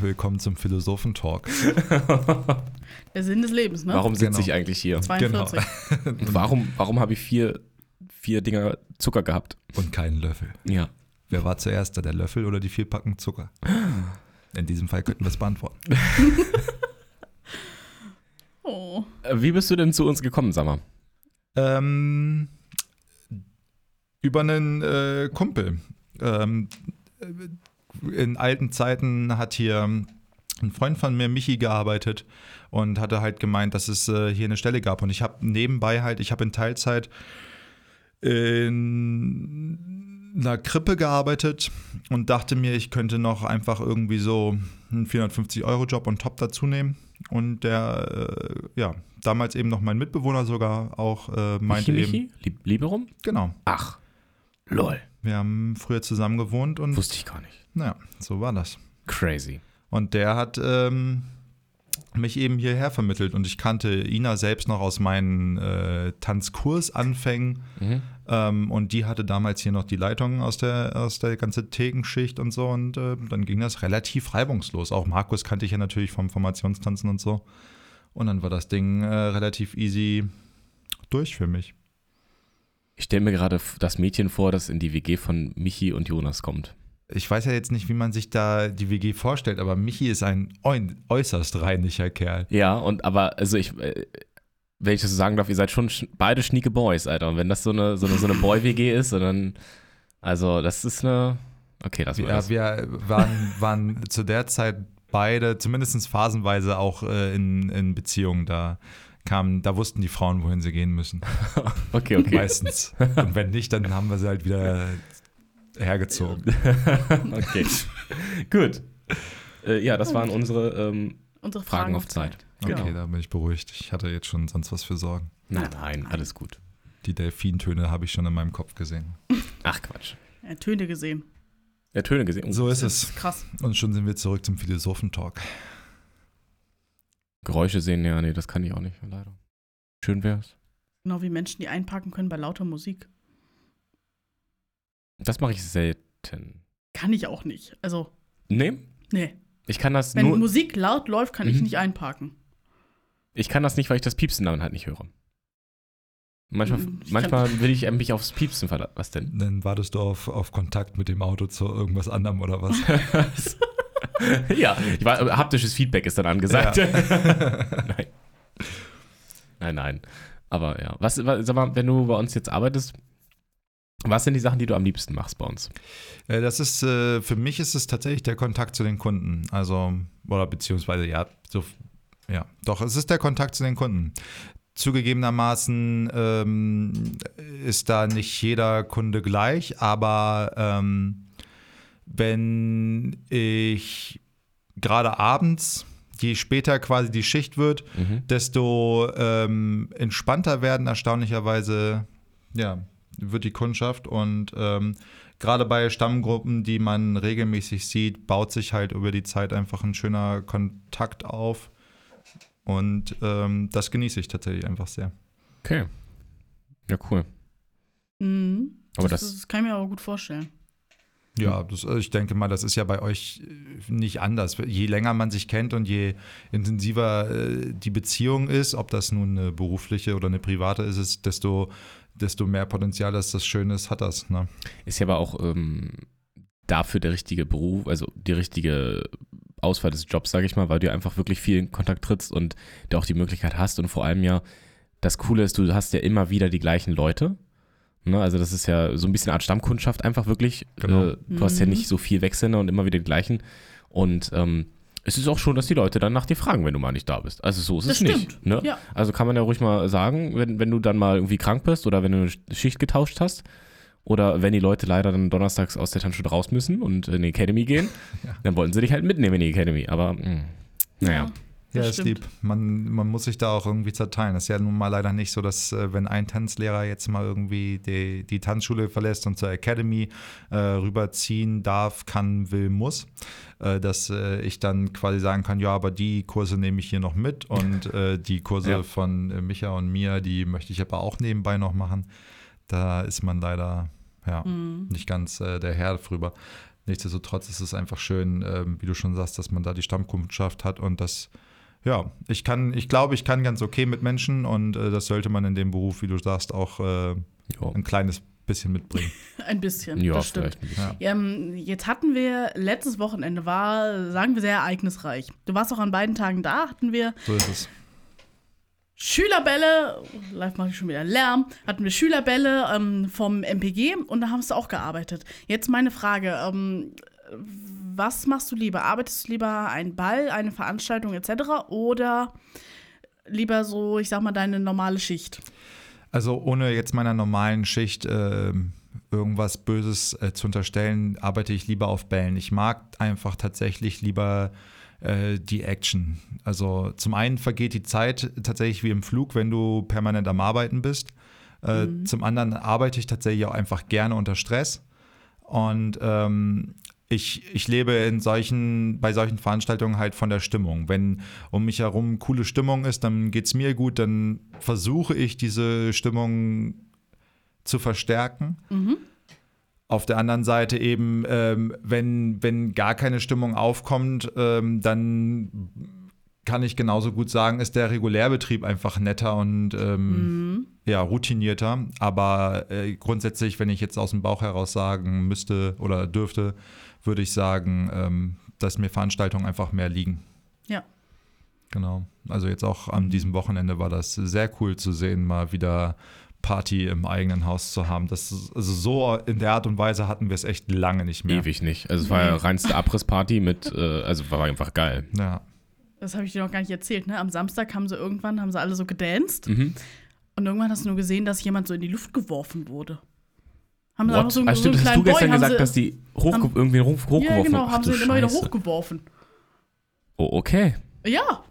Willkommen zum Philosophentalk. [laughs] Der Sinn des Lebens, ne? Warum sitze Genau. ich eigentlich hier? 42. [laughs] Und warum, warum habe ich vier, vier Dinger Zucker gehabt? Und keinen Löffel. Ja. Wer war zuerst da, der Löffel oder die vier Packen Zucker? [gasps] In diesem Fall könnten wir es beantworten. [laughs] Oh. Äh, Wie bist du denn zu uns gekommen, sag mal? Ähm, über einen äh, Kumpel. Ähm, in alten Zeiten hat hier ein Freund von mir, Michi, gearbeitet und hatte halt gemeint, dass es äh, hier eine Stelle gab. Und ich habe nebenbei halt, ich habe in Teilzeit in einer Krippe gearbeitet und dachte mir, ich könnte noch einfach irgendwie so einen 450-Euro-Job on top dazu nehmen. Und der, äh, ja, damals eben noch mein Mitbewohner sogar auch äh, meinte Michi, eben, Michi? Liberum? genau, Ach. Lol. Wir haben früher zusammen gewohnt und Wusste ich gar nicht. naja, so war das. Crazy. Und der hat ähm, mich eben hierher vermittelt und ich kannte Ina selbst noch aus meinen äh, Tanzkursanfängen. Mhm. Ähm, und die hatte damals hier noch die Leitung aus der, aus der ganzen Thekenschicht und so. Und äh, dann ging das relativ reibungslos. Auch Markus kannte ich ja natürlich vom Formationstanzen und so. Und dann war das Ding äh, relativ easy durch für mich. Ich stelle mir gerade das Mädchen vor, das in die WG von Michi und Jonas kommt. Ich weiß ja jetzt nicht, wie man sich da die WG vorstellt, aber Michi ist ein äu- äußerst reinlicher Kerl. Ja, und aber, also ich, äh, wenn ich das so sagen darf, ihr seid schon sch beide schnieke Boys, Alter. Und wenn das so eine, so eine, so eine Boy-WG ist, dann, also das ist eine, okay, das war Ja, wir waren, waren zu der Zeit beide, zumindest phasenweise auch äh, in, in Beziehungen. Da kamen, da wussten die Frauen, wohin sie gehen müssen. [laughs] Okay, okay. Meistens. Und wenn nicht, dann haben wir sie halt wieder hergezogen. [laughs] okay. Gut. Äh, ja, das waren unsere, ähm, Unsere Fragen Fragen, auf Zeit. Genau. Okay, da bin ich beruhigt. Ich hatte jetzt schon sonst was für Sorgen. nein, nein, alles gut. Die Delfintöne habe ich schon in meinem Kopf gesehen. Ach, Quatsch. Ja, Töne gesehen. Ja, Töne gesehen. So ist es. ist krass. Und schon sind wir zurück zum Philosophentalk. Geräusche sehen, ja, nee, das kann ich auch nicht, leider. Schön wär's. Genau wie Menschen, die einparken können bei lauter Musik. Das mache ich selten. Kann ich auch nicht. Also, Nee, nee. ich kann das Wenn nur, Musik laut läuft, kann ich Mhm. nicht einparken. ich kann das nicht, weil ich das Piepsen dann halt nicht höre. Manchmal, Mhm, ich manchmal will ich mich aufs Piepsen verlassen. Was denn? Dann wartest du auf, auf Kontakt mit dem Auto zu irgendwas anderem oder was? [laughs] [laughs] [laughs] ja, ich war, haptisches Feedback ist dann angesagt. Ja. [laughs] nein. Nein, nein. Aber ja, was, was, sag mal, wenn du bei uns jetzt arbeitest, was sind die Sachen, die du am liebsten machst bei uns? Äh, Das ist, äh, für mich ist es tatsächlich der Kontakt zu den Kunden. Also, oder beziehungsweise, ja, so, ja, doch, es ist der Kontakt zu den Kunden. Zugegebenermaßen ähm, ist da nicht jeder Kunde gleich, aber ähm, wenn ich gerade abends, je später quasi die Schicht wird, Mhm. desto ähm, entspannter werden erstaunlicherweise ja, wird die Kundschaft und ähm, gerade bei Stammgruppen, die man regelmäßig sieht, baut sich halt über die Zeit einfach ein schöner Kontakt auf und ähm, das genieße ich tatsächlich einfach sehr. Okay. Ja, cool. Mhm. Aber das, das- das kann ich mir aber gut vorstellen. Ja, das, äh, ich denke mal, das ist ja bei euch äh, nicht anders. Je länger man sich kennt und je intensiver äh, die Beziehung ist, ob das nun eine berufliche oder eine private ist, ist desto, desto mehr Potenzial, dass das schön ist, hat das. Ne? Ist ja aber auch ähm, dafür der richtige Beruf, also die richtige Auswahl des Jobs, sage ich mal, weil du einfach wirklich viel in Kontakt trittst und du auch die Möglichkeit hast und vor allem ja, das Coole ist, du hast ja immer wieder die gleichen Leute. Ne? Also das ist ja so ein bisschen eine Art Stammkundschaft einfach wirklich. Genau. Äh, du hast ja Mhm. nicht so viel Wechselnde und immer wieder die gleichen. Und ähm, es ist auch schon, dass die Leute dann nach dir fragen, wenn du mal nicht da bist. Also so ist Das es nicht. stimmt. Ne? Ja. Also kann man ja ruhig mal sagen, wenn, wenn du dann mal irgendwie krank bist oder wenn du eine Schicht getauscht hast oder wenn die Leute leider dann donnerstags aus der Tanzschule raus müssen und in die Academy gehen, [laughs] Ja. dann wollten sie dich halt mitnehmen in die Academy. Aber mh, naja. Ja, Das ist stimmt. lieb. Man, man muss sich da auch irgendwie zerteilen. Das ist ja nun mal leider nicht so, dass äh, wenn ein Tanzlehrer jetzt mal irgendwie die, die Tanzschule verlässt und zur Academy äh, rüberziehen darf, kann, will, muss, äh, dass äh, ich dann quasi sagen kann, ja, aber die Kurse nehme ich hier noch mit und äh, die Kurse Ja. von äh, Micha und mir, die möchte ich aber auch nebenbei noch machen. Da ist man leider ja, Mhm. nicht ganz der Herr drüber. Nichtsdestotrotz ist es einfach schön, ähm, wie du schon sagst, dass man da die Stammkundschaft hat und das, ja, ich kann, ich glaube, ich kann ganz okay mit Menschen und äh, das sollte man in dem Beruf, wie du sagst, auch äh, ein kleines bisschen mitbringen. [laughs] Ein bisschen. ja das stimmt. vielleicht ein bisschen. Ja. Ähm, jetzt hatten wir, letztes Wochenende war, sagen wir, sehr ereignisreich. Du warst auch an beiden Tagen da, hatten wir So ist es. Schülerbälle, live mache ich schon wieder Lärm, hatten wir Schülerbälle ähm, vom MPG und da hast du auch gearbeitet. Jetzt meine Frage, ähm, was machst du lieber? Arbeitest du lieber einen Ball, eine Veranstaltung etc. oder lieber so, ich sag mal, deine normale Schicht? Also ohne jetzt meiner normalen Schicht äh, irgendwas Böses äh, zu unterstellen, arbeite ich lieber auf Bällen. Ich mag einfach tatsächlich lieber äh, die Action. Also zum einen vergeht die Zeit tatsächlich wie im Flug, wenn du permanent am Arbeiten bist. Äh, Mhm. Zum anderen arbeite ich tatsächlich auch einfach gerne unter Stress. Und ähm, ich, ich lebe in solchen, bei solchen Veranstaltungen halt von der Stimmung. Wenn um mich herum coole Stimmung ist, dann geht es mir gut, dann versuche ich diese Stimmung zu verstärken. Auf der anderen Seite eben, ähm, wenn, wenn gar keine Stimmung aufkommt, ähm, dann kann ich genauso gut sagen, ist der Regulärbetrieb einfach netter und ähm, ja, routinierter. Aber äh, grundsätzlich, wenn ich jetzt aus dem Bauch heraus sagen müsste oder dürfte, würde ich sagen, ähm, dass mir Veranstaltungen einfach mehr liegen. Ja. Genau. Also jetzt auch an diesem Wochenende war das sehr cool zu sehen, mal wieder Party im eigenen Haus zu haben. Das ist, also so in der Art und Weise hatten wir es echt lange nicht mehr. Ewig nicht. Also es war ja reinste Abrissparty mit, äh, also war einfach geil. Ja. Das habe ich dir noch gar nicht erzählt, ne? Am Samstag haben sie irgendwann, haben sie alle so gedanced. Mhm. Und irgendwann hast du nur gesehen, dass jemand so in die Luft geworfen wurde. Haben sie What? so, einen- ah, so stimmt, einen das hast du gestern Boy, haben gesagt, sie, dass die haben- irgendwie hoch hochgeworfen Ja, genau, haben sie ihn immer wieder hochgeworfen. Oh, okay. Ja.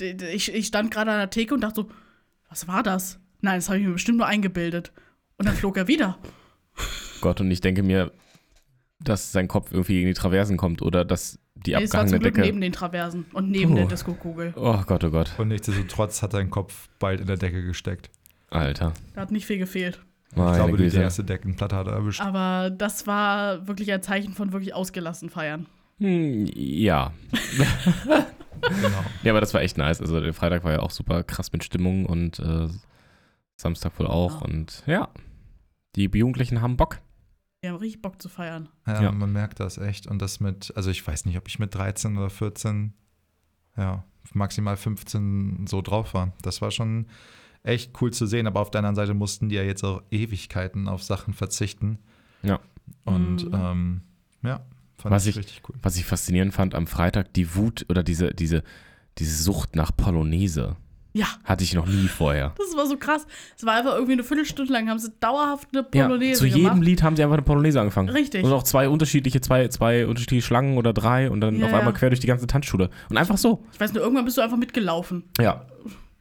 Ich, ich stand gerade an der Theke und dachte so, was war das? Nein, das habe ich mir bestimmt nur eingebildet. Und dann flog er wieder. [laughs] Gott, und ich denke mir, dass sein Kopf irgendwie gegen die Traversen kommt oder dass die Nee, es war abgehangene zum Glück Decke. neben den Traversen und neben Puh. der Disco-Kugel. Oh Gott, oh Gott. Und nichtsdestotrotz hat sein Kopf bald in der Decke gesteckt. Alter. Da hat nicht viel gefehlt. Meine ich glaube, die Güte. erste Deckenplatte hat er erwischt. Aber das war wirklich ein Zeichen von wirklich ausgelassen feiern. Hm, ja. Genau. Ja, aber das war echt nice. Also der Freitag war ja auch super krass mit Stimmung und äh, Samstag wohl auch. Ja. Und ja, die Jugendlichen haben Bock. Wir haben richtig Bock zu feiern. Ja, Ja. man merkt das echt. Und das mit, also ich weiß nicht, ob ich mit 13 oder 14, ja, maximal 15 so drauf war. Das war schon echt cool zu sehen. Aber auf der anderen Seite mussten die ja jetzt auch Ewigkeiten auf Sachen verzichten. Ja. Und Mhm. ähm, ja, fand Was ich ich- richtig cool. Was ich faszinierend fand am Freitag, die Wut oder diese, diese, diese Sucht nach Polonaise Ja, hatte ich noch nie vorher. das war so krass. Es war einfach irgendwie eine Viertelstunde lang, haben sie dauerhaft eine Ja, Polonaise zu jedem gemacht. Lied haben sie einfach eine Polonaise angefangen. Richtig. Und auch zwei unterschiedliche, zwei, zwei unterschiedliche Schlangen oder drei und dann Ja, auf einmal ja. quer durch die ganze Tanzschule. Und einfach so. Ich weiß nur, irgendwann bist du einfach mitgelaufen. Ja.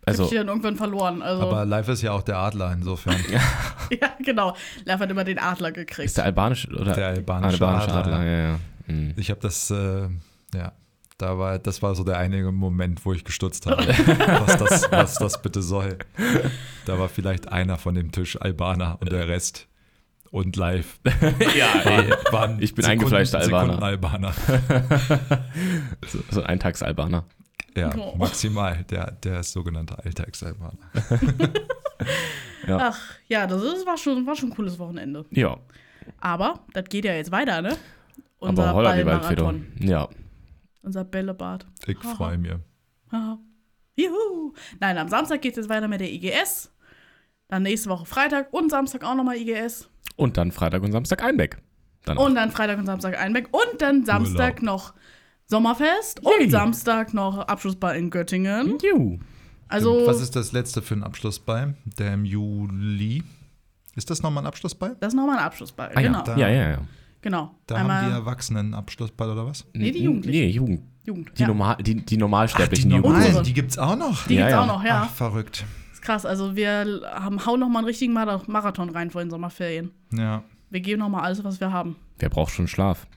Also, ich dann irgendwann verloren. Also, Aber live ist ja auch der Adler insofern. ja, [laughs] genau. Lev hat immer den Adler gekriegt. ist der albanische oder Der albanische albanische Adler, Adler? Ja, ja. Mhm. Ich habe das, äh, ja, da war, das war so der einige Moment, wo ich gestutzt habe, [laughs] was, das, was das bitte soll. Da war vielleicht einer von dem Tisch Albaner und der Rest und live [laughs] ja, waren, waren Ich bin eingefleischter Albaner. Albaner. so, so ein Eintagsalbaner. Ja, Oh. [laughs] maximal, der, der sogenannte Alltagsalbaner. [laughs] Ja. Ach, ja, das ist, war, schon, war schon ein cooles Wochenende. Ja, Aber das geht ja jetzt weiter, ne? aber holla die Waldfeder. Ballmarathon. Ja. Unser Bällebad. Ich freue mich. Juhu. Nein, am Samstag geht es jetzt weiter mit der IGS. Dann nächste Woche Freitag und Samstag auch nochmal IGS. Und dann Freitag und Samstag Einbeck. Dann Und dann Freitag und Samstag Einbeck. Und dann Samstag Urlaub. noch Sommerfest. Yay. Und Samstag noch Abschlussball in Göttingen. Juhu. Also, Was ist das letzte für ein Abschlussball? Der im Juli. Ist das nochmal ein Abschlussball? das ist nochmal ein Abschlussball. Ah, genau. ja. Da- ja, ja, ja. genau. Da Einmal haben die Erwachsenen einen Abschlussball oder was? Nee, die Jugendlichen. Nee, Jugend. Jugend. Die, ja. normal, die, die normalsterblichen die Jugendlichen. Unsere. normalen, die gibt's auch noch. Die Ja, gibt's ja. auch noch, ja. Ach, verrückt. ist krass. Also, wir haben, hauen nochmal einen richtigen Mara- Marathon rein vor den Sommerferien. Ja. Wir geben nochmal alles, was wir haben. Wer braucht schon Schlaf?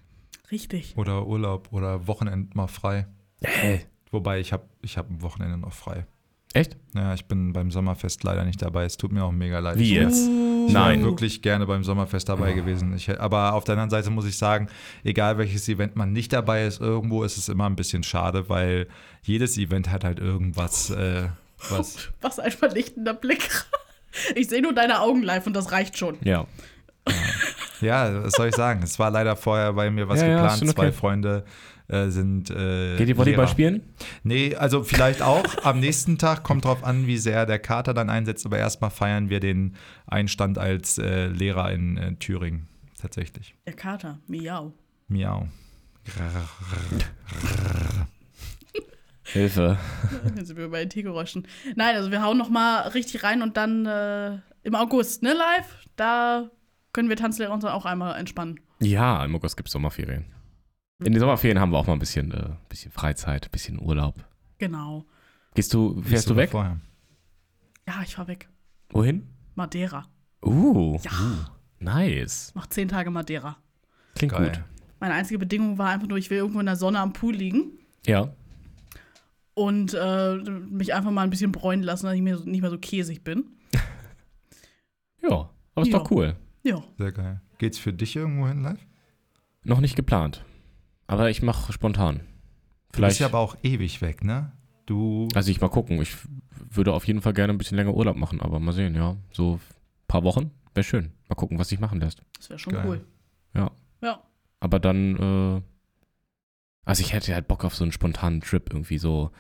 Richtig. Oder Urlaub oder Wochenend mal frei. Hä? Wobei ich habe ich hab ein Wochenende noch frei. Echt? Ja, ich bin beim Sommerfest leider nicht dabei. Es tut mir auch mega leid. Wie jetzt? Ich Nein. wäre wirklich gerne beim Sommerfest dabei gewesen. Ich, aber auf der anderen Seite muss ich sagen, egal welches Event man nicht dabei ist, irgendwo ist es immer ein bisschen schade, weil jedes Event hat halt irgendwas, äh, was. [laughs] Was ein vernichtender Blick. [laughs] Ich sehe nur deine Augen live und das reicht schon. Ja. Ja, was soll ich sagen? Es war leider vorher bei mir was Ja, ja, geplant. schon Zwei okay. Freunde äh, sind. Äh, Geht ihr Volleyball Lehrer. spielen? Nee, also vielleicht auch am nächsten Tag. Kommt drauf an, wie sehr der Kater dann einsetzt. Aber erstmal feiern wir den Einstand als äh, Lehrer in äh, Thüringen. Tatsächlich. Der Kater, miau. Miau. [laughs] Hilfe. [laughs] Jetzt sind wir bei den Tiergeräuschen. Nein, also wir hauen noch mal richtig rein und dann äh, im August, ne, live, da können wir Tanzlehrer uns dann auch einmal entspannen. Ja, im August gibt es Sommerferien. In den Sommerferien haben wir auch mal ein bisschen, äh, bisschen Freizeit, ein bisschen Urlaub. Genau. Gehst du, fährst ist du weg? Vorher? Ja, ich fahr weg. Wohin? Madeira. Uh, Ja. uh, nice. Mach zehn Tage Madeira. Klingt Geil. gut. Meine einzige Bedingung war einfach nur, ich will irgendwo in der Sonne am Pool liegen Ja. und äh, mich einfach mal ein bisschen bräunen lassen, dass ich mir so, nicht mehr so käsig bin. [laughs] Ja. Aber ist Ja. doch cool. Ja. Sehr geil. Geht's für dich irgendwo hin live? Noch nicht geplant. Aber ich mache spontan. Du bist Vielleicht. ja aber auch ewig weg, ne? Du. also ich mal gucken. Ich würde auf jeden Fall gerne ein bisschen länger Urlaub machen, aber mal sehen, ja. So ein paar Wochen wäre schön. Mal gucken, was sich machen lässt. Das wäre schon Geil. cool. Ja. Ja. Aber dann, äh, also ich hätte halt Bock auf so einen spontanen Trip, irgendwie so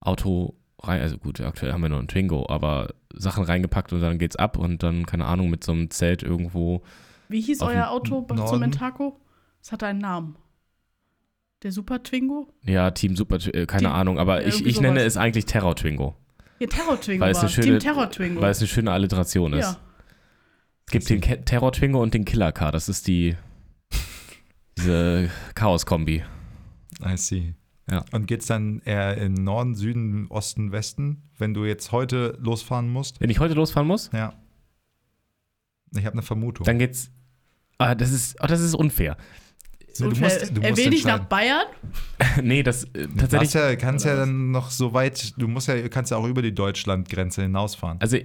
Auto rein, also gut, aktuell haben wir noch einen Twingo, aber Sachen reingepackt und dann geht's ab und dann, keine Ahnung, mit so einem Zelt irgendwo. Wie hieß euer Auto zum Norden. Mentaco? Es hatte einen Namen. Der Super Twingo? Ja, Team Super, äh, keine Team- Ahnung, aber ich, ich nenne es eigentlich Terror Twingo, Ja, Terror Twingo Weil es war eine schöne- Team Terror Twingo. weil es eine schöne Alliteration ist. ja. Es gibt den Ke Terror Twingo und den Killer Car, das ist die, [laughs] diese Chaos-Kombi. I see. Ja. Und geht's dann eher in Norden, Süden, Osten, Westen, wenn du jetzt heute losfahren musst? Wenn ich heute losfahren muss, Ja. Ich habe eine Vermutung. dann geht's, ah, das ist, oh, das ist unfair. Nee, du musst- du er musst will nicht nach. Bayern? [laughs] nee, das, äh, Du tatsächlich, hast ja, kannst ja dann noch so weit, du musst ja, kannst ja auch über die Deutschlandgrenze hinausfahren. Also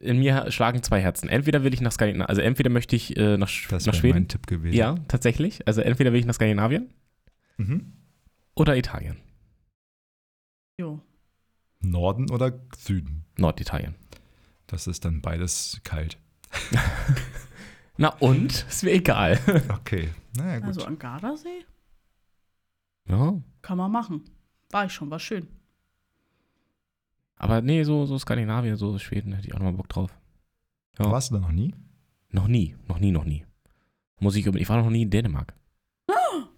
in mir schlagen zwei Herzen. Entweder will ich nach Skandinavien, also entweder möchte ich äh, nach, Sch- Das nach wäre Schweden. mein Tipp gewesen. Ja, tatsächlich. Also entweder will ich nach Skandinavien Mhm. Oder Italien. Jo. Norden oder Süden? Norditalien. Das ist dann beides kalt. [laughs] Na und? Ist mir egal. [laughs] Okay. Naja, gut. Also am Gardasee? ja. Kann man machen. War ich schon, war schön. Aber nee, so, so Skandinavien, so Schweden hätte ich auch nochmal Bock drauf. ja. Warst du da noch nie? Noch nie, noch nie, noch nie. Muss ich, ich war noch nie in Dänemark.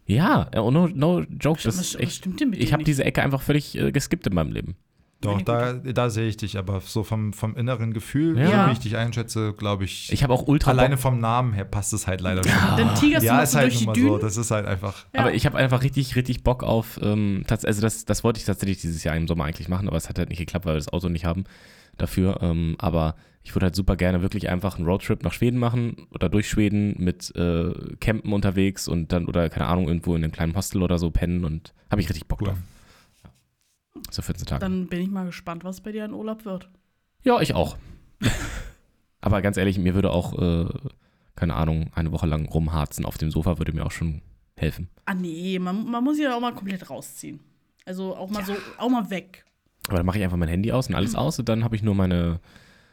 Ja, äh, no, no joke. Das was, echt, stimmt denn mit ich habe nicht? diese Ecke einfach völlig äh, geskippt in meinem Leben. Doch, da, da sehe ich dich, aber so vom, vom inneren Gefühl, Ja. so wie ich dich einschätze, glaube ich, Ich habe auch ultra alleine vom Namen her passt es halt leider Ja. schon. Dann tigerst Ja, du ist halt durch nun mal die so. Das ist halt einfach. Ja. Aber ich habe einfach richtig, richtig Bock auf, ähm, also das, das wollte ich tatsächlich dieses Jahr im Sommer eigentlich machen, aber es hat halt nicht geklappt, weil wir das Auto nicht haben dafür. Ähm, aber ich würde halt super gerne wirklich einfach einen Roadtrip nach Schweden machen oder durch Schweden mit äh, Campen unterwegs und dann, oder keine Ahnung, irgendwo in einem kleinen Hostel oder so pennen und habe ich richtig Bock Cool. drauf. So 14 Tage. Dann bin ich mal gespannt, was bei dir in Urlaub wird. ja, ich auch. [laughs] aber ganz ehrlich, mir würde auch, äh, keine Ahnung, eine Woche lang rumharzen auf dem Sofa würde mir auch schon helfen. Ah nee, man, man muss ja auch mal komplett rausziehen. Also auch mal so, auch mal weg. Aber dann mache ich einfach mein Handy aus und alles aus und dann habe ich nur meine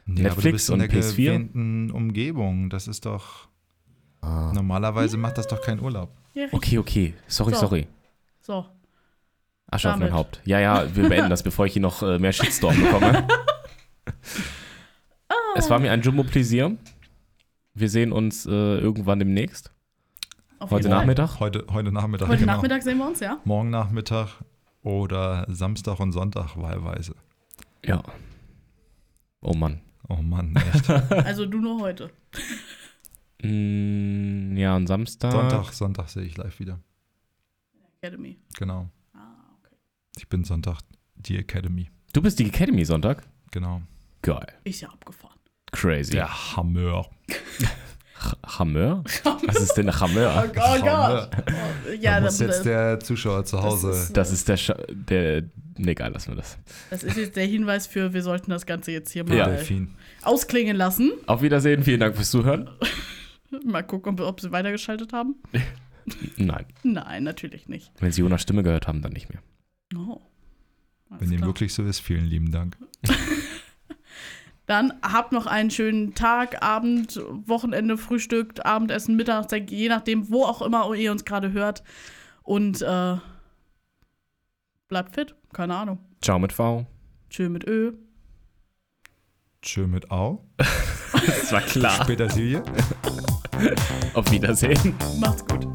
du Netflix in und der PS4? gewähnten Umgebung. Das ist doch. Normalerweise macht das doch keinen Urlaub. Ja, Okay, okay. Sorry, So. sorry. So. Asche auf mein Damit. Haupt. Ja, ja, wir beenden das, [laughs] bevor ich hier noch äh, mehr Shitstorm bekomme. [laughs] Es war mir ein Jumbo-Pläsier. Wir sehen uns äh, irgendwann demnächst. Auf Heute. Nachmittag. Heute, heute Nachmittag. Heute genau. Nachmittag sehen wir uns, ja? Morgen Nachmittag oder Samstag und Sonntag wahlweise. Ja. Oh Mann. Oh Mann, echt. [laughs] Also du nur heute. Mm, ja, und Samstag. Sonntag, Sonntag sehe ich live wieder. Academy. Genau. Ah, okay. Ich bin Sonntag die Academy. Du bist die Academy Sonntag? Genau. Geil. Ist ja abgefahren. Crazy. Der Hammer. [laughs] Hammer? Was ist denn ein Hammer? Oh Gott. Oh, ja, da muss das, jetzt der Zuschauer zu Hause. ist- Das ist der, Sch der. Nee, egal, lassen wir das. das ist jetzt der Hinweis für, wir sollten das Ganze jetzt hier mal Ja. Ausklingen lassen. Auf Wiedersehen, vielen Dank fürs Zuhören. [laughs] Mal gucken, ob, ob sie weitergeschaltet haben. [laughs] Nein. Nein, natürlich nicht. Wenn Sie Jonas Stimme gehört haben, dann nicht mehr. Oh. Alles Wenn dem wirklich so ist, vielen lieben Dank. [laughs] Dann habt noch einen schönen Tag, Abend, Wochenende, Frühstück, Abendessen, Mittagszeit, je nachdem, wo auch immer ihr uns gerade hört. Und äh, bleibt fit, keine Ahnung. Ciao mit V. Tschö mit Ö. Tschö mit Au. [laughs] Das war klar. Später Silje. Auf Wiedersehen. Macht's gut.